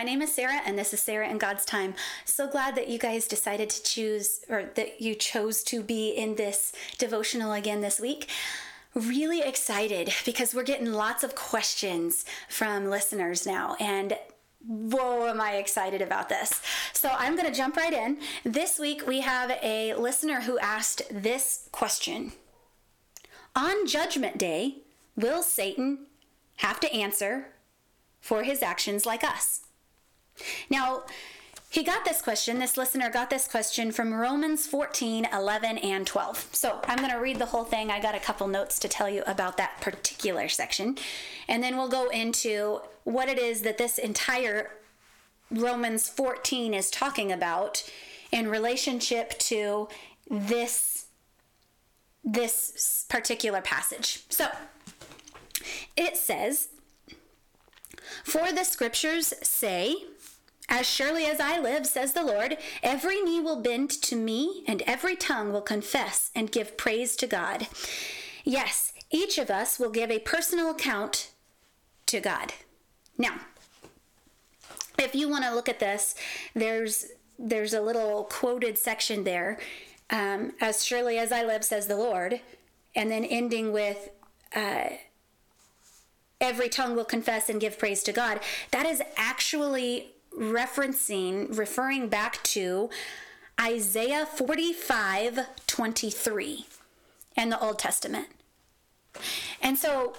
My name is Sarah, and this is Sarah in God's Time. So glad that you guys decided to choose, or that you chose to be in this devotional again this week. Really excited because we're getting lots of questions from listeners now, and Whoa, am I excited about this. So I'm going to jump right in. This week we have a listener who asked this question On Judgment Day, will Satan have to answer for his actions like us? Now, he got this question, this listener got this question from Romans 14, 11, and 12. So I'm going to read the whole thing. I got a couple notes to tell you about that particular section. And then we'll go into what it is that this entire Romans 14 is talking about in relationship to this this particular passage. So, it says, "For the scriptures say, as surely as I live, says the Lord, every knee will bend to me, and every tongue will confess and give praise to God. Yes, each of us will give a personal account to God. Now, if you want to look at this, there's there's a little quoted section there. Um, as surely as I live, says the Lord, and then ending with. Uh, every tongue will confess and give praise to God. That is actually referencing, referring back to Isaiah 45 23 and the Old Testament. And so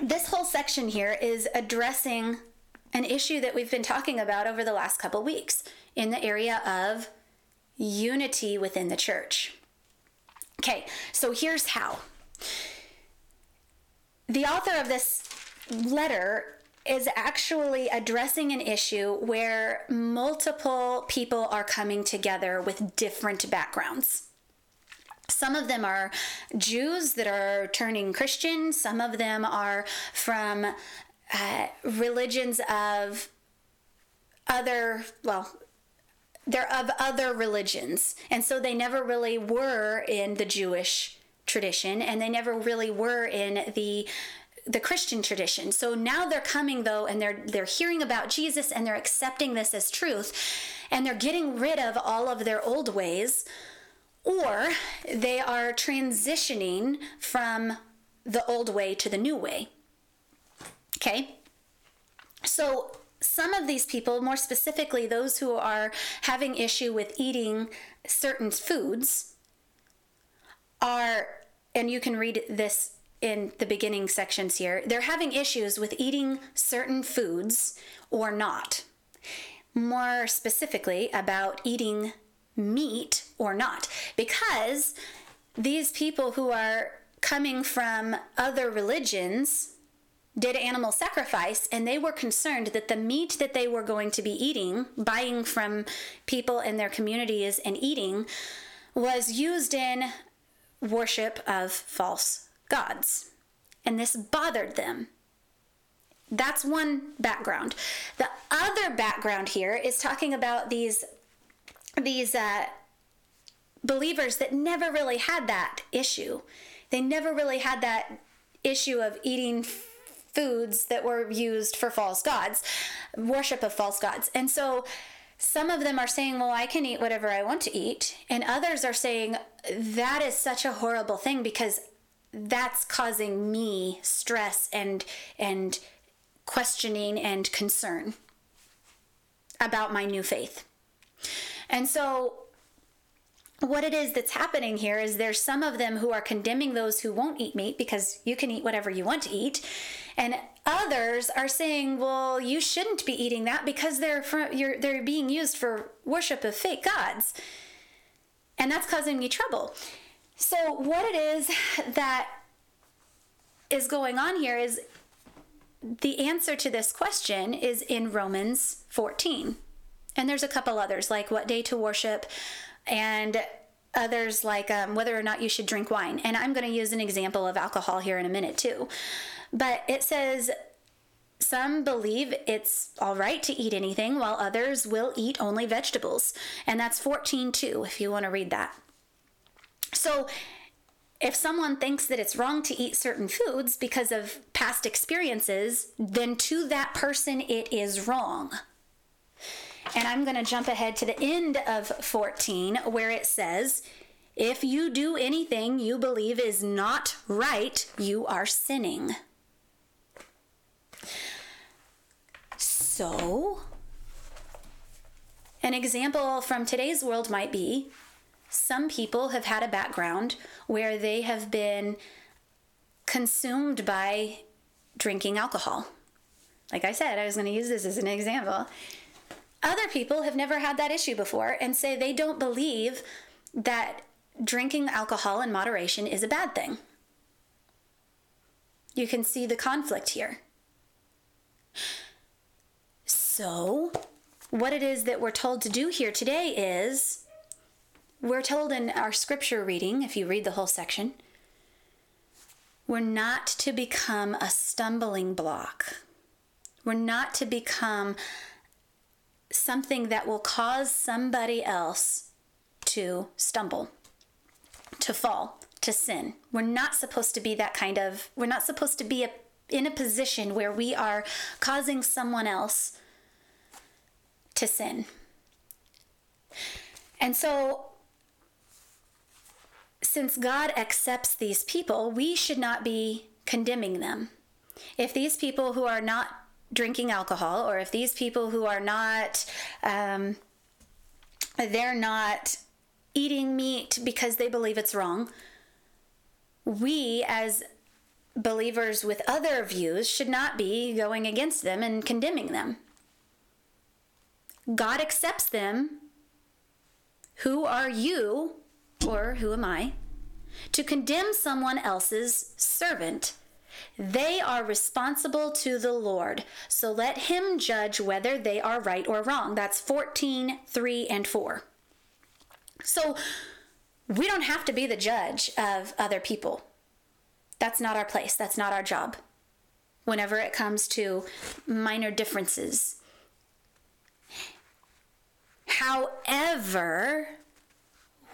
this whole section here is addressing an issue that we've been talking about over the last couple weeks in the area of unity within the church. Okay, so here's how. The author of this letter is actually addressing an issue where multiple people are coming together with different backgrounds. Some of them are Jews that are turning Christian, some of them are from uh, religions of other, well, they're of other religions. And so they never really were in the Jewish tradition and they never really were in the the Christian tradition. So now they're coming though and they're they're hearing about Jesus and they're accepting this as truth and they're getting rid of all of their old ways or they are transitioning from the old way to the new way. Okay? So some of these people, more specifically those who are having issue with eating certain foods, are, and you can read this in the beginning sections here, they're having issues with eating certain foods or not. More specifically, about eating meat or not. Because these people who are coming from other religions did animal sacrifice and they were concerned that the meat that they were going to be eating, buying from people in their communities and eating, was used in worship of false gods. And this bothered them. That's one background. The other background here is talking about these these uh, believers that never really had that issue. They never really had that issue of eating foods that were used for false gods, worship of false gods. And so some of them are saying, Well, I can eat whatever I want to eat. And others are saying, That is such a horrible thing because that's causing me stress and and questioning and concern about my new faith. And so what it is that's happening here is there's some of them who are condemning those who won't eat meat because you can eat whatever you want to eat. And others are saying well you shouldn't be eating that because they're you're, they're being used for worship of fake gods. And that's causing me trouble so, what it is that is going on here is the answer to this question is in Romans 14. And there's a couple others, like what day to worship, and others like um, whether or not you should drink wine. And I'm going to use an example of alcohol here in a minute, too. But it says some believe it's all right to eat anything, while others will eat only vegetables. And that's 14 too, if you want to read that. So if someone thinks that it's wrong to eat certain foods because of past experiences, then to that person it is wrong. And I'm going to jump ahead to the end of 14 where it says, If you do anything you believe is not right, you are sinning. So, an example from today's world might be some people have had a background where they have been consumed by drinking alcohol. Like I said, I was going to use this as an example. Other people have never had that issue before and say they don't believe that drinking alcohol in moderation is a bad thing. You can see the conflict here. So, what it is that we're told to do here today is we're told in our scripture reading, if you read the whole section, we're not to become a stumbling block. We're not to become something that will cause somebody else to stumble, to fall, to sin. We're not supposed to be that kind of, we're not supposed to be a, in a position where we are causing someone else to sin. And so, since God accepts these people, we should not be condemning them. If these people who are not drinking alcohol, or if these people who are not, um, they're not eating meat because they believe it's wrong, we as believers with other views should not be going against them and condemning them. God accepts them. Who are you, or who am I, to condemn someone else's servant? They are responsible to the Lord. So let him judge whether they are right or wrong. That's 14, 3, and 4. So we don't have to be the judge of other people. That's not our place. That's not our job. Whenever it comes to minor differences However,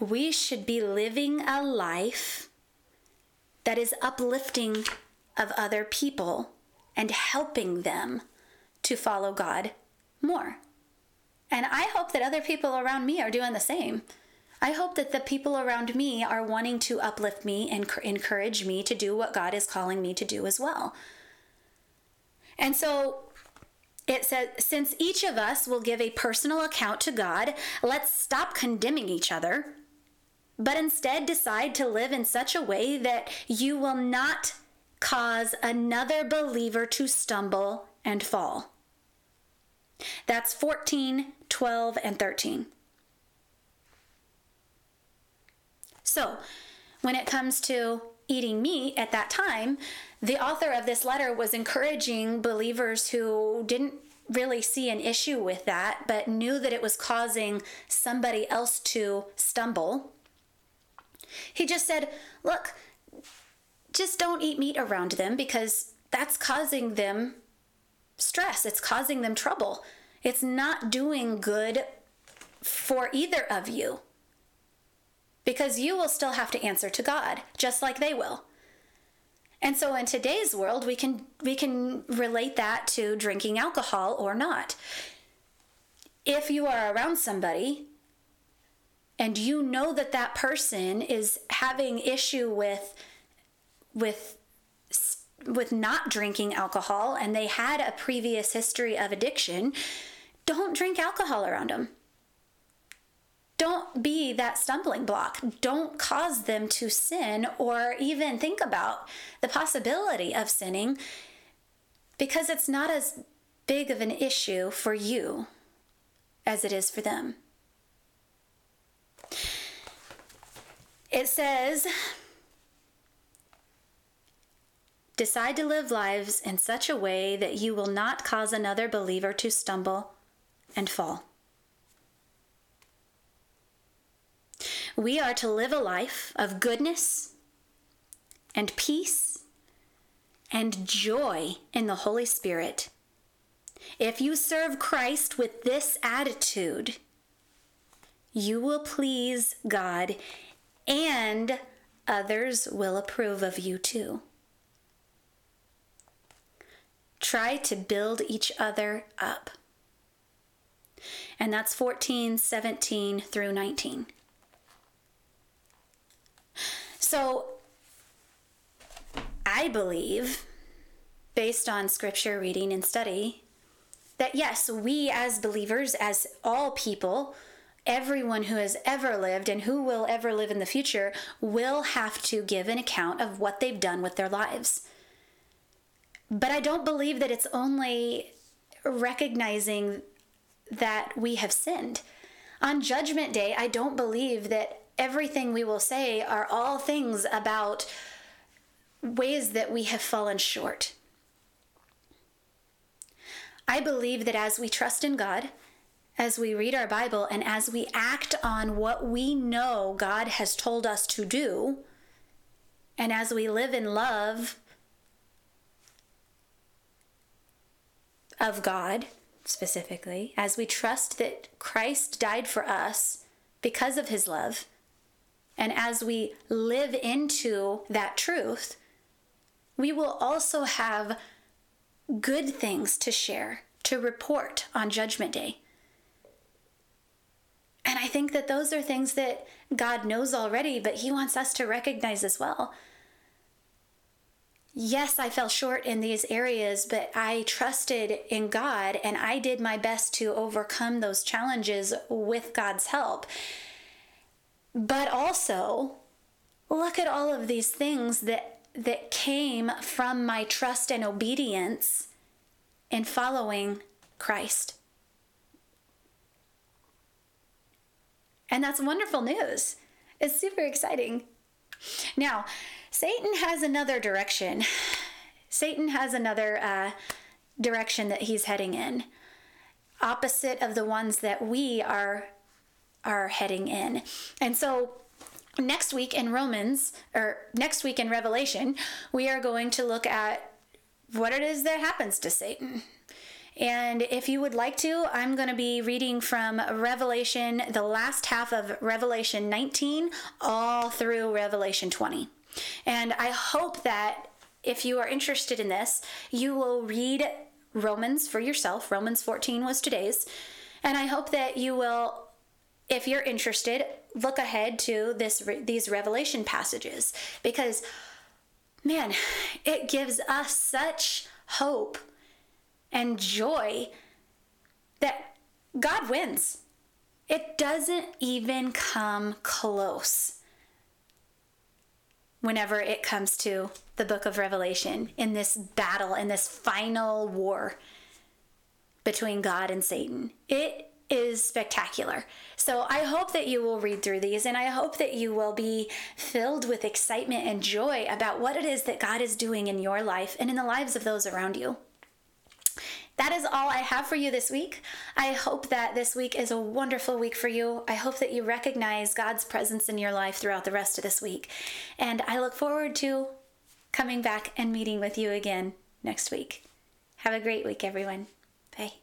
we should be living a life that is uplifting of other people and helping them to follow God more. And I hope that other people around me are doing the same. I hope that the people around me are wanting to uplift me and encourage me to do what God is calling me to do as well. And so it says, since each of us will give a personal account to God, let's stop condemning each other, but instead decide to live in such a way that you will not cause another believer to stumble and fall. That's 14, 12, and 13. So, when it comes to eating meat at that time, the author of this letter was encouraging believers who didn't really see an issue with that, but knew that it was causing somebody else to stumble. He just said, Look, just don't eat meat around them because that's causing them stress, it's causing them trouble. It's not doing good for either of you because you will still have to answer to God, just like they will. And so in today's world, we can we can relate that to drinking alcohol or not. If you are around somebody and you know that that person is having issue with with with not drinking alcohol and they had a previous history of addiction, don't drink alcohol around them don't be that stumbling block. Don't cause them to sin or even think about the possibility of sinning because it's not as big of an issue for you as it is for them. It says, Decide to live lives in such a way that you will not cause another believer to stumble and fall. We are to live a life of goodness and peace and joy in the Holy Spirit. If you serve Christ with this attitude, you will please God and others will approve of you too. Try to build each other up. And that's 14, 17 through 19. So I believe, based on scripture reading and study, that yes, we as believers, as all people, everyone who has ever lived and who will ever live in the future will have to give an account of what they've done with their lives. But I don't believe that it's only recognizing that we have sinned. On Judgment Day, I don't believe that everything we will say are all things about ways that we have fallen short. I believe that as we trust in God, as we read our Bible, and as we act on what we know God has told us to do, and as we live in love of God specifically, as we trust that Christ died for us because of his love, and as we live into that truth, we will also have good things to share, to report on Judgment Day. And I think that those are things that God knows already, but He wants us to recognize as well yes, I fell short in these areas, but I trusted in God and I did my best to overcome those challenges with God's help. But also, look at all of these things that that came from my trust and obedience in following Christ. And that's wonderful news. It's super exciting. Now, Satan has another direction. Satan has another uh, direction that he's heading in, opposite of the ones that we are are heading in. And so next week in Romans or next week in Revelation, we are going to look at what it is that happens to Satan. And if you would like to, I'm going to be reading from Revelation, the last half of Revelation 19, all through Revelation 20. And I hope that if you are interested in this, you will read Romans for yourself. Romans 14 was today's. And I hope that you will, if you're interested, look ahead to this these revelation passages because man, it gives us such hope and joy that God wins. It doesn't even come close whenever it comes to the book of Revelation in this battle, in this final war between God and Satan. It is spectacular. So I hope that you will read through these and I hope that you will be filled with excitement and joy about what it is that God is doing in your life and in the lives of those around you that is all I have for you this week. I hope that this week is a wonderful week for you. I hope that you recognize God's presence in your life throughout the rest of this week. And I look forward to coming back and meeting with you again next week. Have a great week, everyone. Bye.